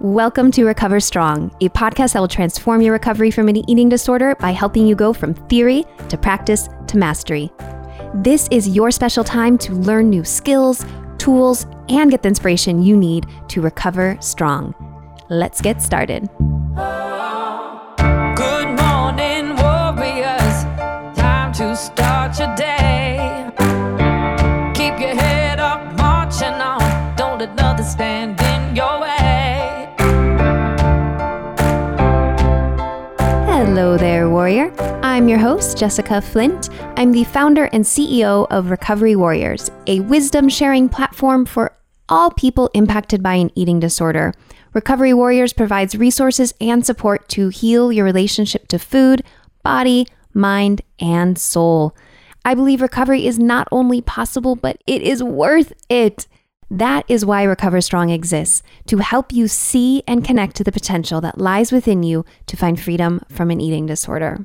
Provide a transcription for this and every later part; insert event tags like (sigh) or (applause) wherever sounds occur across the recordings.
Welcome to Recover Strong, a podcast that will transform your recovery from an eating disorder by helping you go from theory to practice to mastery. This is your special time to learn new skills, tools, and get the inspiration you need to recover strong. Let's get started. Your host, Jessica Flint. I'm the founder and CEO of Recovery Warriors, a wisdom sharing platform for all people impacted by an eating disorder. Recovery Warriors provides resources and support to heal your relationship to food, body, mind, and soul. I believe recovery is not only possible, but it is worth it. That is why Recover Strong exists to help you see and connect to the potential that lies within you to find freedom from an eating disorder.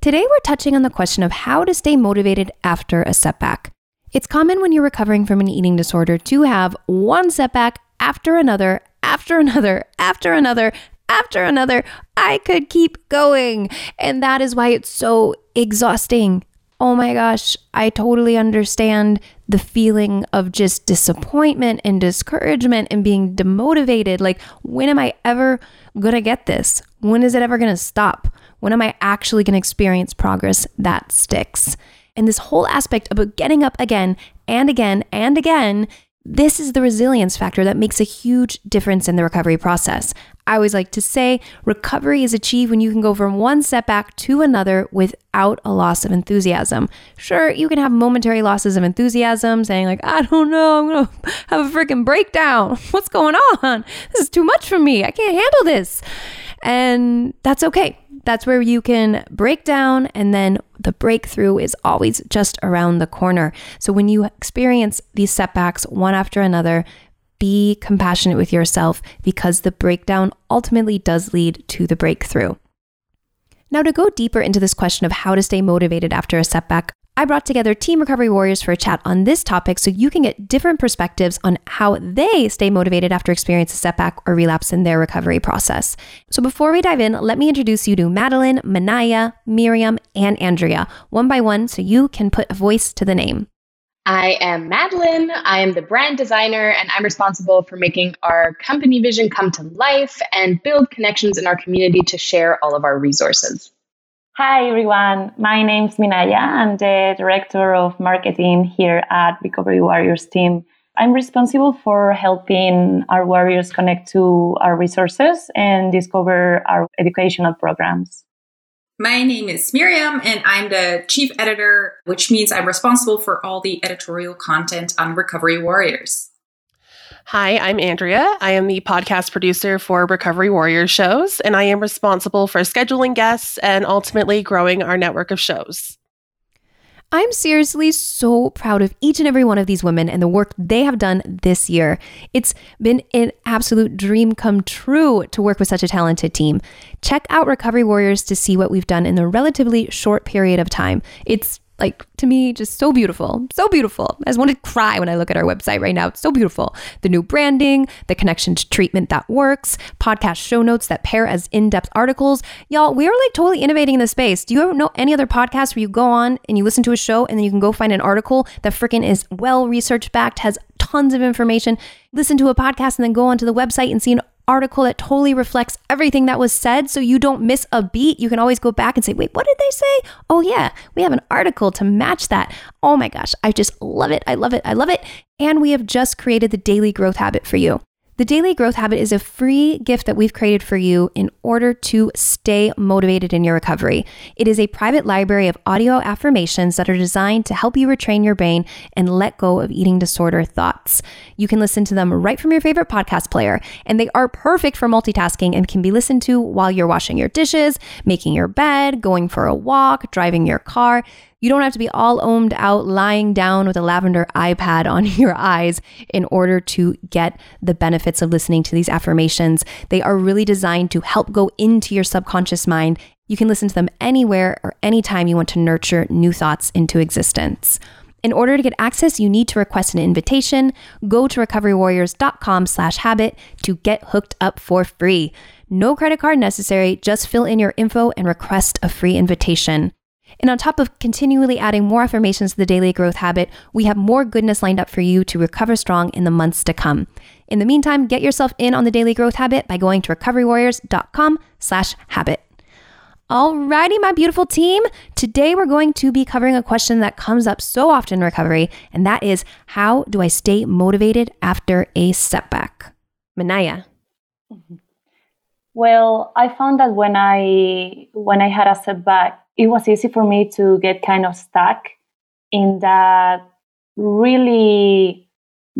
Today, we're touching on the question of how to stay motivated after a setback. It's common when you're recovering from an eating disorder to have one setback after another, after another, after another, after another. I could keep going. And that is why it's so exhausting. Oh my gosh, I totally understand the feeling of just disappointment and discouragement and being demotivated. Like, when am I ever gonna get this? When is it ever gonna stop? When am I actually gonna experience progress that sticks? And this whole aspect about getting up again and again and again, this is the resilience factor that makes a huge difference in the recovery process. I always like to say recovery is achieved when you can go from one setback to another without a loss of enthusiasm. Sure, you can have momentary losses of enthusiasm, saying, like, I don't know, I'm gonna have a freaking breakdown. What's going on? This is too much for me. I can't handle this. And that's okay. That's where you can break down, and then the breakthrough is always just around the corner. So when you experience these setbacks one after another, be compassionate with yourself because the breakdown ultimately does lead to the breakthrough. Now, to go deeper into this question of how to stay motivated after a setback, I brought together Team Recovery Warriors for a chat on this topic so you can get different perspectives on how they stay motivated after experiencing a setback or relapse in their recovery process. So before we dive in, let me introduce you to Madeline, Manaya, Miriam, and Andrea, one by one so you can put a voice to the name. I am Madeline. I am the brand designer, and I'm responsible for making our company vision come to life and build connections in our community to share all of our resources. Hi, everyone. My name is Minaya. I'm the Director of Marketing here at Recovery Warriors team. I'm responsible for helping our warriors connect to our resources and discover our educational programs. My name is Miriam, and I'm the chief editor, which means I'm responsible for all the editorial content on Recovery Warriors. Hi, I'm Andrea. I am the podcast producer for Recovery Warriors shows, and I am responsible for scheduling guests and ultimately growing our network of shows. I'm seriously so proud of each and every one of these women and the work they have done this year. It's been an absolute dream come true to work with such a talented team. Check out Recovery Warriors to see what we've done in a relatively short period of time. It's like to me just so beautiful so beautiful. I just want to cry when i look at our website right now. It's so beautiful. The new branding the connection to treatment that works podcast show notes that pair as in-depth articles. Y'all we are like totally innovating in the space. Do you know any other podcast where you go on and you listen to a show and then you can go find an article that freaking is well research backed has tons of information? Listen to a podcast and then go onto the website and see an article that totally reflects everything that was said so you don't miss a beat. You can always go back and say, wait, what did they say? Oh, yeah, we have an article to match that. Oh my gosh, I just love it. I love it. I love it. And we have just created the daily growth habit for you. The Daily Growth Habit is a free gift that we've created for you in order to stay motivated in your recovery. It is a private library of audio affirmations that are designed to help you retrain your brain and let go of eating disorder thoughts. You can listen to them right from your favorite podcast player, and they are perfect for multitasking and can be listened to while you're washing your dishes, making your bed, going for a walk, driving your car. You don't have to be all ohmed out lying down with a lavender iPad on (laughs) your eyes in order to get the benefits of listening to these affirmations. They are really designed to help go into your subconscious mind. You can listen to them anywhere or anytime you want to nurture new thoughts into existence. In order to get access, you need to request an invitation. Go to recoverywarriors.com slash habit to get hooked up for free. No credit card necessary. Just fill in your info and request a free invitation. And on top of continually adding more affirmations to the daily growth habit, we have more goodness lined up for you to recover strong in the months to come. In the meantime, get yourself in on the daily growth habit by going to recoverywarriors.com slash habit. Alrighty, my beautiful team. Today we're going to be covering a question that comes up so often in recovery, and that is how do I stay motivated after a setback? Manaya. Well, I found that when I when I had a setback, it was easy for me to get kind of stuck in that really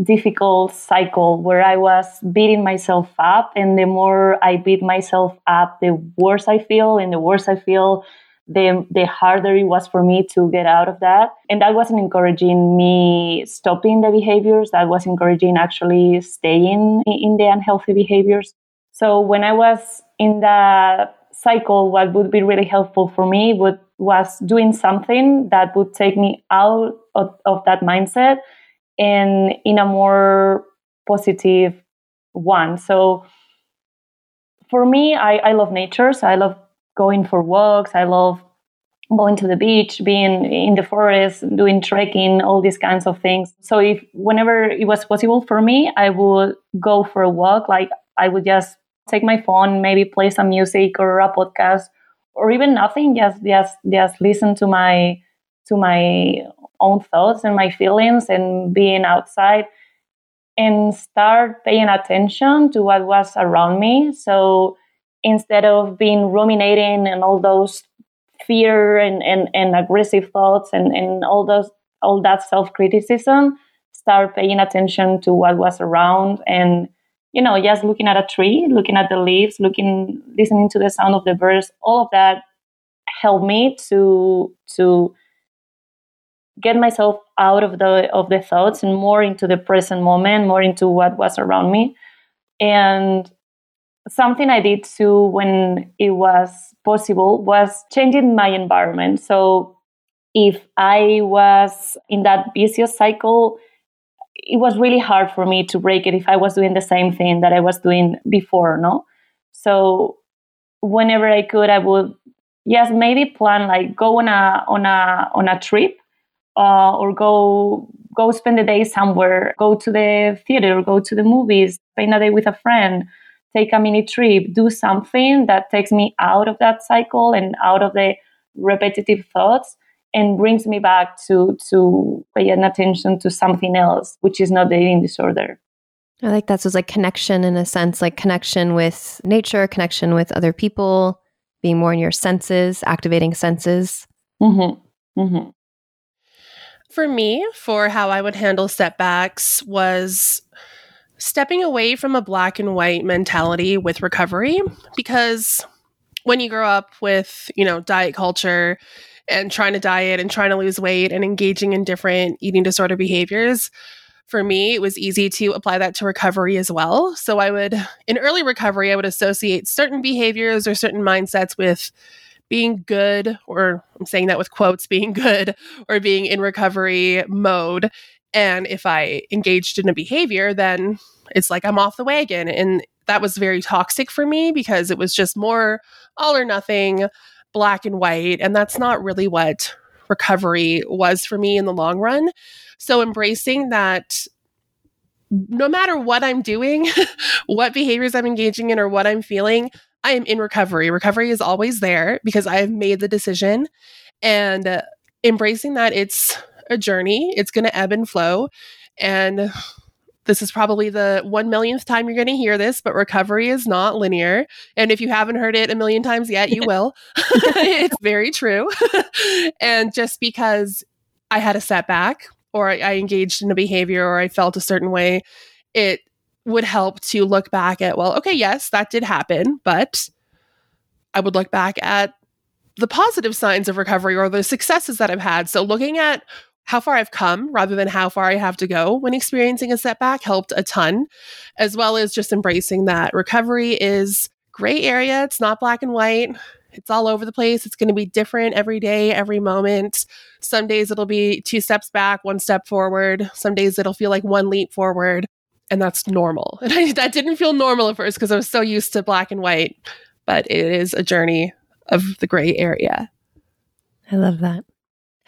difficult cycle where I was beating myself up. And the more I beat myself up, the worse I feel. And the worse I feel, the, the harder it was for me to get out of that. And that wasn't encouraging me stopping the behaviors. That was encouraging actually staying in the unhealthy behaviors. So when I was in that cycle, what would be really helpful for me would was doing something that would take me out of, of that mindset and in a more positive one. So for me, I, I love nature. So I love going for walks. I love going to the beach, being in the forest, doing trekking, all these kinds of things. So if whenever it was possible for me, I would go for a walk. Like I would just take my phone, maybe play some music or a podcast, or even nothing. Just just just listen to my to my own thoughts and my feelings and being outside and start paying attention to what was around me. So instead of being ruminating and all those fear and, and, and aggressive thoughts and, and all those all that self-criticism, start paying attention to what was around and you know, just looking at a tree, looking at the leaves, looking listening to the sound of the birds, all of that helped me to to get myself out of the of the thoughts and more into the present moment more into what was around me. And something i did too when it was possible was changing my environment. So if i was in that vicious cycle it was really hard for me to break it if i was doing the same thing that i was doing before no? So whenever i could i would yes maybe plan like go on a on a on a trip uh, or go go spend a day somewhere, go to the theater, go to the movies, spend a day with a friend, take a mini trip, do something that takes me out of that cycle and out of the repetitive thoughts and brings me back to to pay an attention to something else, which is not the eating disorder. I like that. So it's like connection in a sense, like connection with nature, connection with other people, being more in your senses, activating senses. Mm-hmm. Mm-hmm for me, for how I would handle setbacks, was stepping away from a black and white mentality with recovery because when you grow up with, you know, diet culture and trying to diet and trying to lose weight and engaging in different eating disorder behaviors, for me, it was easy to apply that to recovery as well. So I would, in early recovery, I would associate certain behaviors or certain mindsets with being good, or I'm saying that with quotes, being (laughs) good or being in recovery mode. And if I engaged in a behavior, then it's like I'm off the wagon. And that was very toxic for me because it was just more all or nothing, black and white. And that's not really what recovery was for me in the long run. So embracing that no matter what I'm doing, (laughs) what behaviors I'm engaging in, or what I'm feeling, I am in recovery. Recovery is always there because I have made the decision and uh, embracing that it's a journey. It's going to ebb and flow. And this is probably the one millionth time you're going to hear this, but recovery is not linear. And if you haven't heard it a million times yet, you will. (laughs) (laughs) it's very true. (laughs) and just because I had a setback or I engaged in a behavior or I felt a certain way, it would help to look back at, well, okay, yes, that did happen, but I would look back at the positive signs of recovery or the successes that I've had. So looking at how far I've come rather than how far I have to go when experiencing a setback helped a ton, as well as just embracing that recovery is gray area. It's not black and white. It's all over the place. It's going to be different every day, every moment. Some days it'll be two steps back, one step forward. Some days it'll feel like one leap forward. And that's normal. (laughs) And I, that didn't feel normal at first because I was so used to black and white. But it is a journey of the gray area. I love that.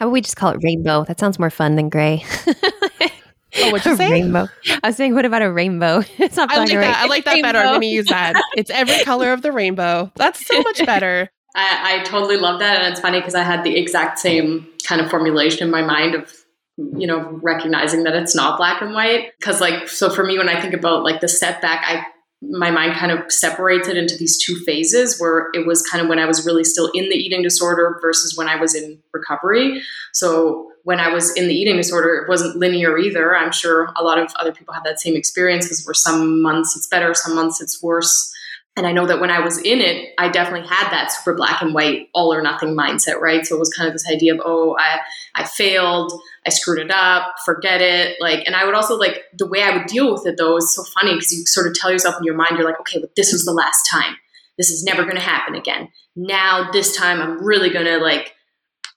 How about we just call it rainbow? That sounds more fun than gray. Oh, what'd you A (laughs) say? Rainbow. I was saying, what about a rainbow? (laughs) it's not I black like and white. that. I like that better. I'm going to use that. (laughs) It's every color of the rainbow. That's so much better. I, I totally love that, and it's funny because I had the exact same kind of formulation in my mind of you know recognizing that it's not black and white. Because like so for me, when I think about like the setback, I my mind kind of separates it into these two phases where it was kind of when I was really still in the eating disorder versus when I was in recovery. So when I was in the eating disorder, it wasn't linear either. I'm sure a lot of other people have that same experience because for some months it's better, some months it's worse. And I know that when I was in it, I definitely had that super black and white, all or nothing mindset, right? So it was kind of this idea of, oh, I, I failed, I screwed it up, forget it. Like, and I would also like the way I would deal with it though is so funny because you sort of tell yourself in your mind, you're like, okay, but this was the last time. This is never going to happen again. Now, this time, I'm really going to like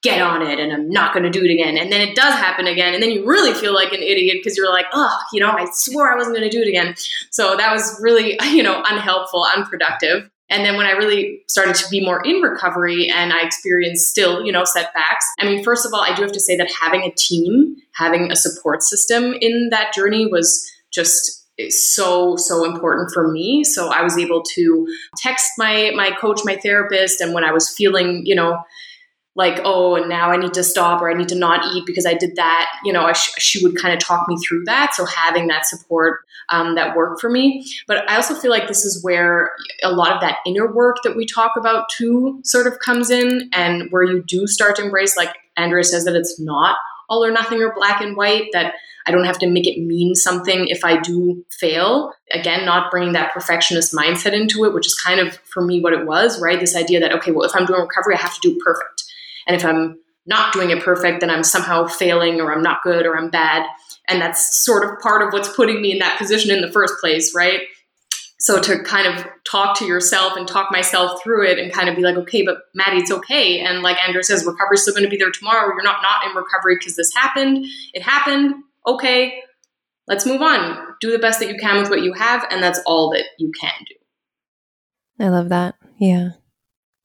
get on it and I'm not going to do it again. And then it does happen again. And then you really feel like an idiot because you're like, oh, you know, I swore I wasn't going to do it again. So that was really, (laughs) you know, unhelpful, unproductive. And then when I really started to be more in recovery and I experienced still, you know, setbacks. I mean, first of all, I do have to say that having a team, having a support system in that journey was just eh, so so important for me so i was able to text my my coach my therapist and when i was feeling you know like oh and now i need to stop or i need to not eat because i did that you know sh- she would kind of talk me through that so having that support um, that worked for me but i also feel like this is where a lot of that inner work that we talk about too sort of comes in and where you do start to embrace like andrea says that it's not all or nothing or black and white that I don't have to make it mean something if I do fail. Again, not bringing that perfectionist mindset into it, which is kind of for me what it was, right? This idea that, okay, well, if I'm doing recovery, I have to do perfect. And if I'm not doing it perfect, then I'm somehow failing or I'm not good or I'm bad. And that's sort of part of what's putting me in that position in the first place, right? So to kind of talk to yourself and talk myself through it and kind of be like, okay, but Maddie, it's okay. And like Andrea says, recovery's still going to be there tomorrow. You're not not in recovery because this happened. It happened okay, let's move on. Do the best that you can with what you have, and that's all that you can do. I love that. Yeah.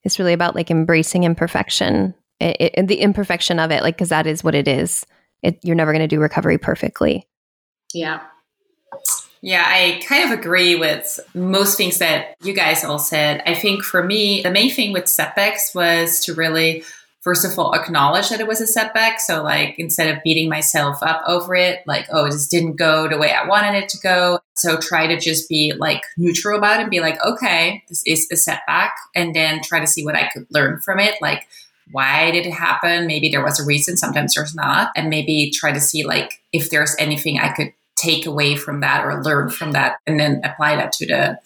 It's really about like embracing imperfection, it, it, the imperfection of it, like, because that is what it is. It, you're never going to do recovery perfectly. Yeah. Yeah, I kind of agree with most things that you guys all said. I think for me, the main thing with setbacks was to really first of all acknowledge that it was a setback so like instead of beating myself up over it like oh this didn't go the way i wanted it to go so try to just be like neutral about it and be like okay this is a setback and then try to see what i could learn from it like why did it happen maybe there was a reason sometimes there's not and maybe try to see like if there's anything i could take away from that or learn from that and then apply that to the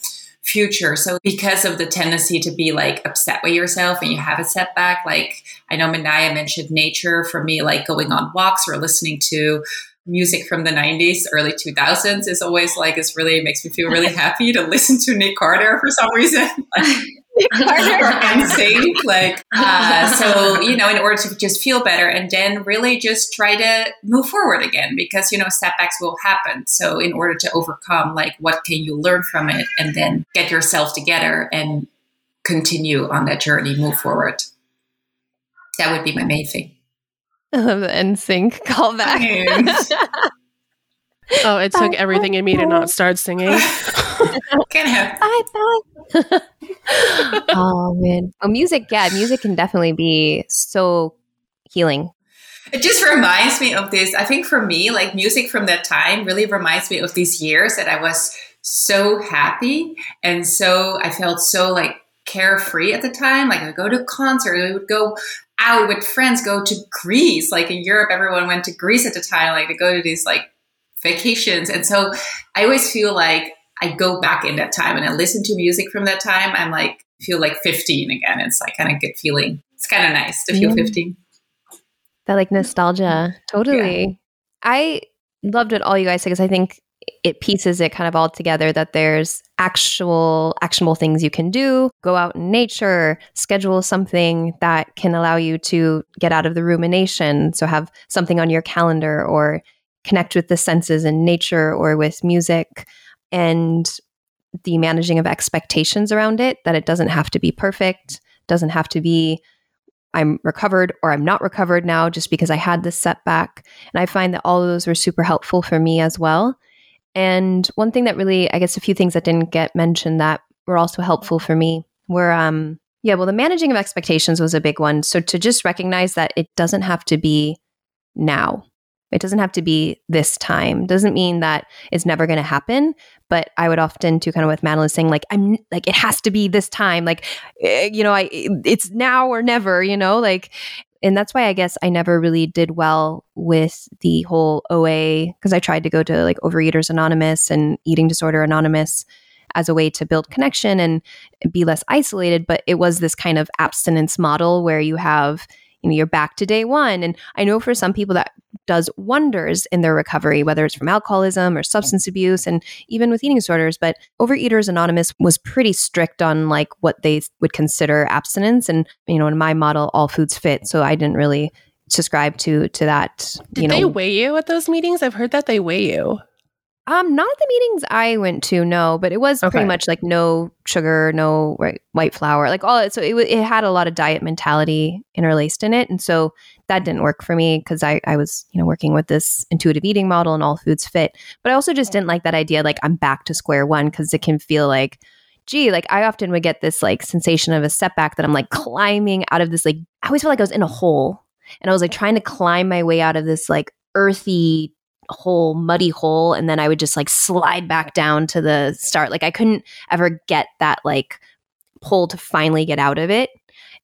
future. So because of the tendency to be like upset with yourself and you have a setback, like I know Manaya mentioned nature for me, like going on walks or listening to music from the 90s, early 2000s is always like, it's really makes me feel really (laughs) happy to listen to Nick Carter for some reason. (laughs) and (laughs) sing like uh, so you know in order to just feel better and then really just try to move forward again because you know setbacks will happen. So in order to overcome like what can you learn from it and then get yourself together and continue on that journey move forward? That would be my main thing. I love the NSYNC callback. Thanks. Oh, it took everything in me to not start singing. (laughs) Can't have Bye bye. (laughs) oh man. Oh, music. Yeah, music can definitely be so healing. It just reminds me of this. I think for me, like music from that time really reminds me of these years that I was so happy and so I felt so like carefree at the time. Like I would go to concerts, I would go out with friends, go to Greece. Like in Europe, everyone went to Greece at the time, like to go to these like vacations. And so I always feel like I go back in that time and I listen to music from that time. I'm like feel like 15 again. It's like kind of good feeling. It's kind of nice to feel Yeah. 15. That like nostalgia. Totally. I loved what all you guys said because I think it pieces it kind of all together that there's actual actionable things you can do go out in nature schedule something that can allow you to get out of the rumination so have something on your calendar or connect with the senses in nature or with music and the managing of expectations around it that it doesn't have to be perfect doesn't have to be I'm recovered or I'm not recovered now just because I had this setback. And I find that all of those were super helpful for me as well. And one thing that really, I guess, a few things that didn't get mentioned that were also helpful for me were, um, yeah, well, the managing of expectations was a big one. So to just recognize that it doesn't have to be now. It doesn't have to be this time. Doesn't mean that it's never going to happen. But I would often do kind of with Madeline saying like I'm like it has to be this time. Like eh, you know, I it's now or never. You know, like and that's why I guess I never really did well with the whole OA because I tried to go to like Overeaters Anonymous and Eating Disorder Anonymous as a way to build connection and be less isolated. But it was this kind of abstinence model where you have you know you're back to day one. And i know for some people that does wonders in their recovery whether it's from alcoholism or substance abuse and even with eating disorders. But overeaters anonymous was pretty strict on like what they would consider abstinence. And you know in my model all foods fit. So i didn't really subscribe to to that Did you know. they weigh you at those meetings? I've heard that they weigh you. Um, not the meetings I went to, no, but it was Okay. pretty much like no sugar, no white, white flour, like all. So it it had a lot of diet mentality interlaced in it, and so that didn't work for me because I I was you know working with this intuitive eating model and all foods fit, but I also just didn't like that idea like I'm back to square one because it can feel like. Gee, like I often would get this like sensation of a setback that I'm like climbing out of this like I always felt like I was in a hole and I was like trying to climb my way out of this like earthy hole, muddy hole, and then I would just like slide back down to the start. Like I couldn't ever get that like pull to finally get out of it.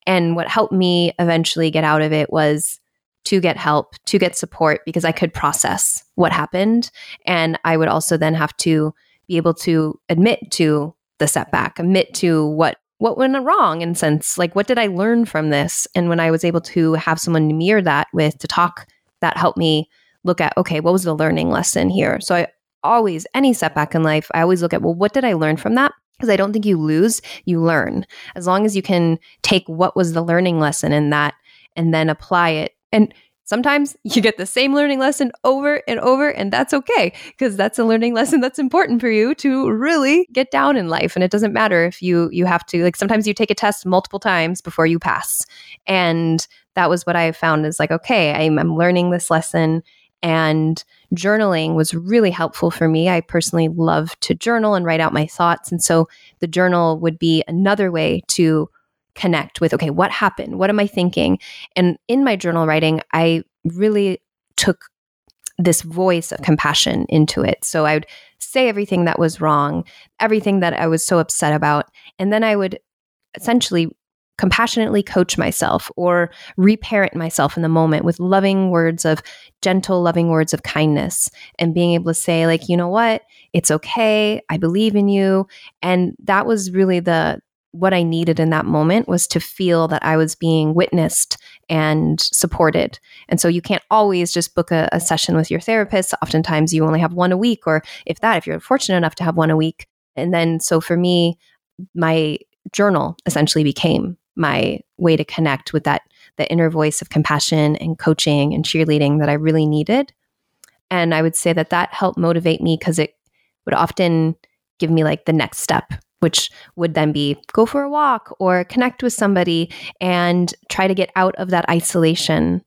And what helped me eventually get out of it was to get help, to get support because I could process what happened. And I would also then have to be able to admit to the setback, admit to what what went wrong in sense like what did I learn from this? And when I was able to have someone mirror that with to talk, that helped me look at okay, what was the learning lesson here? So I always any setback in life, I always look at well, what did I learn from that? Because I don't think you lose, you learn. As long as you can take what was the learning lesson in that and then apply it. And sometimes (laughs) you get the same learning lesson over and over, and that's okay because that's a learning lesson that's important for you to really get down in life. And it doesn't matter if you you have to like sometimes you take a test multiple times before you pass. And that was what I found is like, okay, I'm, I'm learning this lesson and journaling was really helpful for me. I personally love to journal and write out my thoughts. And so the journal would be another way to connect with, okay, what happened? What am I thinking? And in my journal writing, I really took this voice of compassion into it. So I would say everything that was wrong, everything that I was so upset about. And then I would essentially compassionately coach myself or reparent myself in the moment with loving words of gentle, loving words of kindness and being able to say, like, you know what, it's okay. I believe in you. And that was really the what I needed in that moment was to feel that I was being witnessed and supported. And so you can't always just book a, a session with your therapist. Oftentimes you only have one a week, or if that, if you're fortunate enough to have one a week. And then, so for me, my journal essentially became my way to connect with that the inner voice of compassion and coaching and cheerleading that I really needed. And I would say that that helped motivate me because it would often give me like the next step, which would then be go for a walk or connect with somebody and try to get out of that isolation.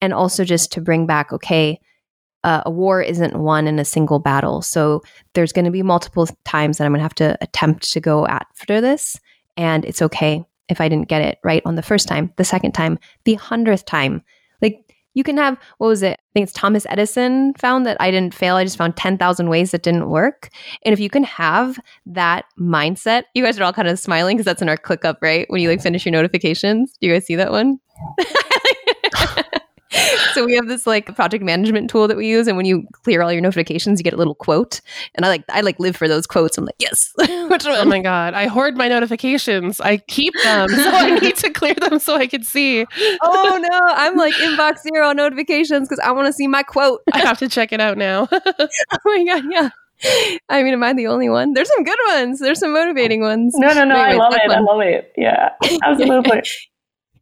And also just to bring back, okay, uh, a war isn't won in a single battle. So there's going to be multiple times that I'm going to have to attempt to go after this. And it's okay if I didn't get it right on the first time, the second time, the hundredth time. Like you can have, what was it? I think it's Thomas Edison found that I didn't fail. I just found 10,000 ways that didn't work. And if you can have that mindset, you guys are all kind of smiling because that's in our ClickUp, right? When you like finish your notifications. Do you guys see that one? (laughs) (laughs) so we have this like project management tool that we use and when you clear all your notifications you get a little quote and i like i like live for those quotes i'm like yes (laughs) which Oh one my god, I hoard my notifications. I keep them, so I (laughs) need to clear them so I can see. oh no i'm like inbox zero notifications because i want to see my quote I have to check it out now. oh my god yeah I mean, am I the only one? There's some good ones. There's some motivating ones. No, no, no. I Anyways, love that's it. I love it. Yeah, absolutely.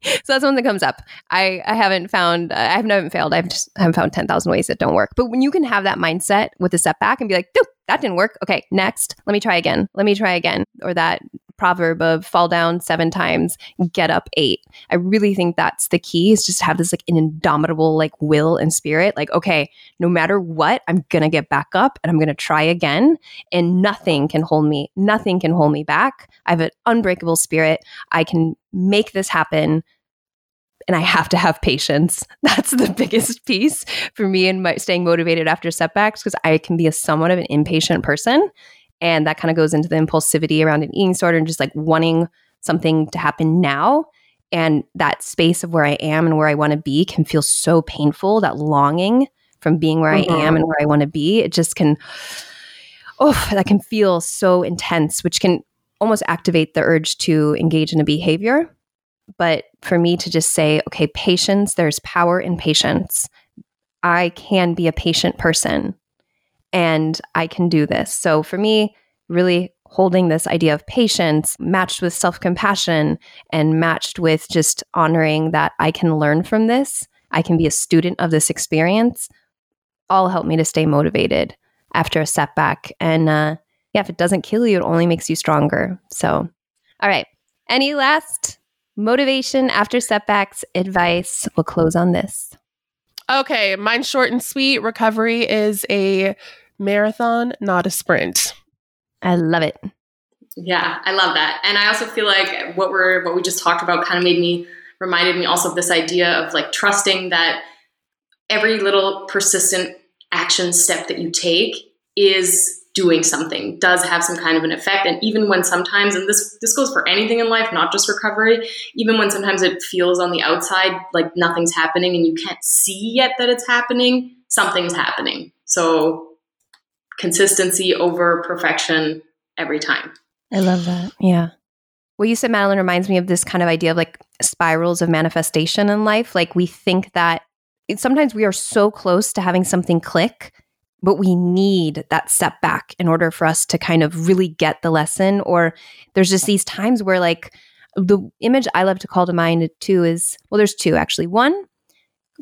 (laughs) so that's one that comes up. I, I haven't found, I haven't failed. I've just I haven't found 10,000 ways that don't work. But when you can have that mindset with a setback and be like, "Dude, that didn't work. Okay, next, let me try again. Let me try again. Or that proverb of fall down seven times, get up eight. I really think that's the key is just have this like an indomitable like will and spirit. Like, okay, no matter what, I'm going to get back up and I'm going to try again. And nothing can hold me. Nothing can hold me back. I have an unbreakable spirit. I can make this happen and I have to have patience. (laughs) That's the biggest piece for me in my staying motivated after setbacks because I can be a somewhat of an impatient person. And that kind of goes into the impulsivity around an eating disorder and just like wanting something to happen now. And that space of where I am and where I want to be can feel so painful. That longing from being where Mhm. I am and where I want to be, it just can, oh, that can feel so intense, which can almost activate the urge to engage in a behavior but for me to just say, okay, patience, there's power in patience. I can be a patient person and I can do this. So for me, really holding this idea of patience matched with self compassion and matched with just honoring that I can learn from this, I can be a student of this experience, all help me to stay motivated after a setback. And uh, yeah, if it doesn't kill you, it only makes you stronger. So, all right. Any last motivation after setbacks advice? We'll close on this. Okay, mine's short and sweet. Recovery is a marathon, not a sprint. I love it. Yeah, I love that. And I also feel like what we're what we just talked about kind of made me reminded me also of this idea of like trusting that every little persistent action step that you take is doing something does have some kind of an effect and even when sometimes and this this goes for anything in life not just recovery even when sometimes it feels on the outside like nothing's happening and you can't see yet that it's happening something's happening so consistency over perfection every time I love that. Yeah. What you said, Madeline, reminds me of this kind of idea of like spirals of manifestation in life. Like we think that it, sometimes we are so close to having something click, but we need that setback in order for us to kind of really get the lesson. Or there's just these times where, like, the image I love to call to mind too is well, there's two actually. One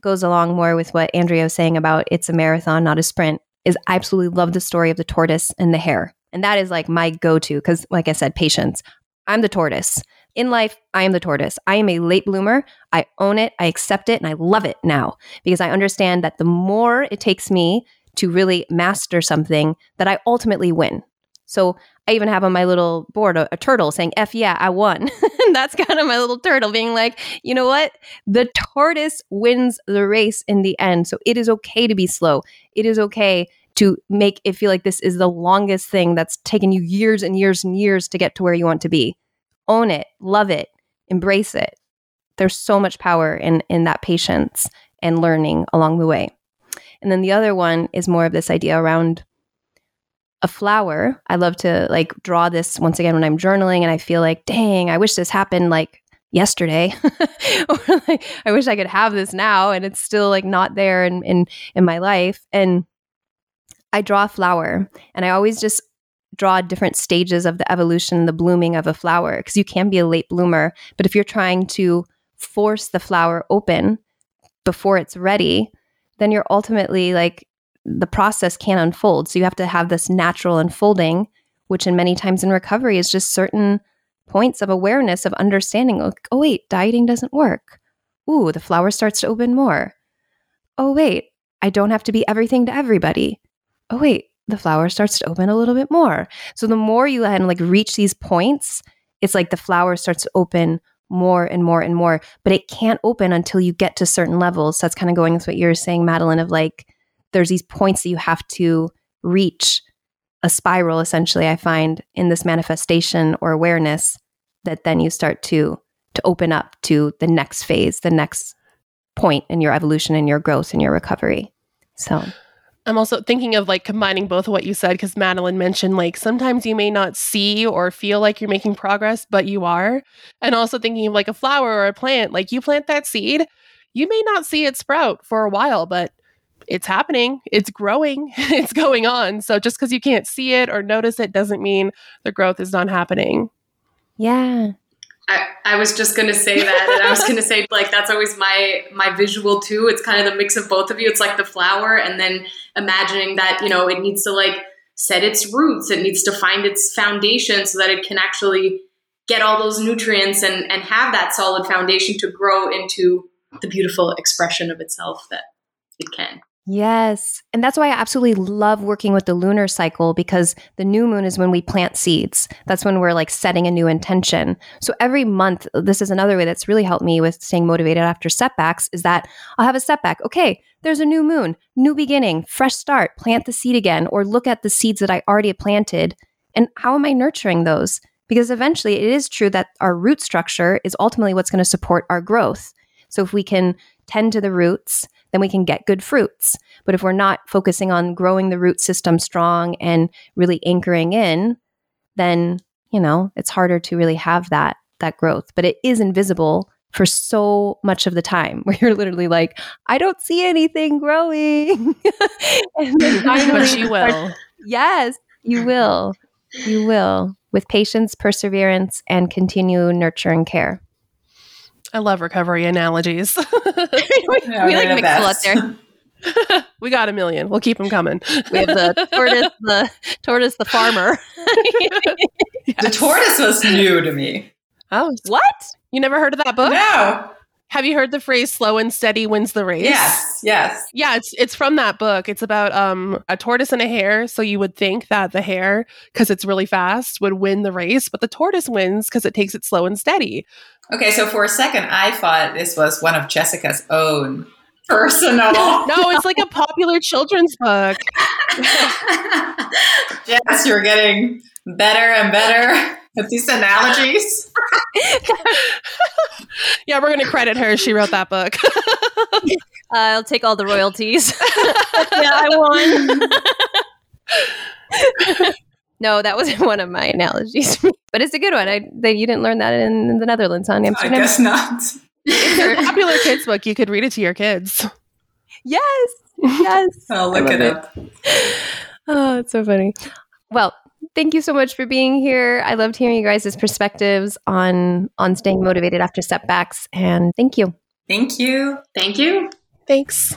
goes along more with what Andrea was saying about it's a marathon, not a sprint. Is I absolutely love the story of the tortoise and the hare. And that is like my go to because, like I said, patience. I'm the tortoise. In life, I am the tortoise. I am a late bloomer. I own it, I accept it, and I love it now because I understand that the more it takes me to really master something, that I ultimately win. So I even have on my little board a, a turtle saying, F yeah, I won. (laughs) and that's kind of my little turtle being like, you know what? The tortoise wins the race in the end. So it is okay to be slow. It is okay to make it feel like this is the longest thing that's taken you years and years and years to get to where you want to be. Own it, love it, embrace it. There's so much power in in that patience and learning along the way. And then the other one is more of this idea around a flower. I love to like draw this once again when I'm journaling and I feel like, dang, I wish this happened like yesterday. (laughs) or like, I wish I could have this now and it's still like not there in, in in my life. And I draw a flower and I always just draw different stages of the evolution, the blooming of a flower, because you can be a late bloomer. But if you're trying to force the flower open before it's ready, then you're ultimately like the process can't unfold. So you have to have this natural unfolding, which in many times in recovery is just certain points of awareness of understanding like, oh wait, dieting doesn't work. Ooh, the flower starts to open more. Oh wait, I don't have to be everything to everybody. Oh wait, the flower starts to open a little bit more. So the more you of like reach these points, it's like the flower starts to open more and more and more, but it can't open until you get to certain levels. So that's kind of going with what you're saying, Madeline, of like there's these points that you have to reach a spiral essentially i find in this manifestation or awareness that then you start to to open up to the next phase the next point in your evolution and your growth and your recovery so I'm also thinking of like combining both of what you said because Madeline mentioned like sometimes you may not see or feel like you're making progress, but you are. And also thinking of like a flower or a plant, like you plant that seed, you may not see it sprout for a while, but it's happening, it's growing, (laughs) it's going on. So just because you can't see it or notice it doesn't mean the growth is not happening. Yeah. I, I was just gonna say that, and I was gonna say like that's always my my visual too. It's kind of the mix of both of you. It's like the flower, and then imagining that you know it needs to like set its roots, it needs to find its foundation so that it can actually get all those nutrients and and have that solid foundation to grow into the beautiful expression of itself that it can. Yes. And that's why I absolutely love working with the lunar cycle because the new moon is when we plant seeds. That's when we're like setting a new intention. So every month, this is another way that's really helped me with staying motivated after setbacks is that I'll have a setback. Okay, there's a new moon, new beginning, fresh start, plant the seed again, or look at the seeds that I already planted. And how am I nurturing those? Because eventually it is true that our root structure is ultimately what's going to support our growth. So if we can tend to the roots, then we can get good fruits. But if we're not focusing on growing the root system strong and really anchoring in, then, you know, it's harder to really have that that growth. But it is invisible for so much of the time (laughs) where you're literally like, I don't see anything growing. (laughs) and then (laughs) finally But you will. Yes, you will. You will. With patience, perseverance, and continue nurture and care. I love recovery analogies. Yeah, (laughs) we they're like the mix a lot there. (laughs) we got a million. We'll keep them coming. We have the (laughs) tortoise, the tortoise, the farmer. The tortoise was new to me. Oh, what? you never heard of that book? No. Have you heard the phrase "slow and steady wins the race"? Yes. Yes. Yeah, it's it's from that book. It's about um a tortoise and a hare. So you would think that the hare, because it's really fast, would win the race, but the tortoise wins because it takes it slow and steady. Okay, so for a second, I thought this was one of Jessica's own (laughs) personal. (laughs) No, it's like a popular children's book. (laughs) Jess, you're getting better and better at these analogies. (laughs) Yeah, we're gonna credit her. She wrote that book. (laughs) I'll take all the royalties. (laughs) yeah, I won. no, that wasn't one of my analogies, but it's a good one. I that you didn't learn that in, the Netherlands, on I Amsterdam. guess not. it's a popular kids book. You could read it to your kids. Yes, yes. I'll look love it it. up. Oh, it's so funny. Well, thank you so much for being here. I loved hearing you guys' perspectives on on staying motivated after setbacks, and thank you. Thank you. Thank you. Thanks.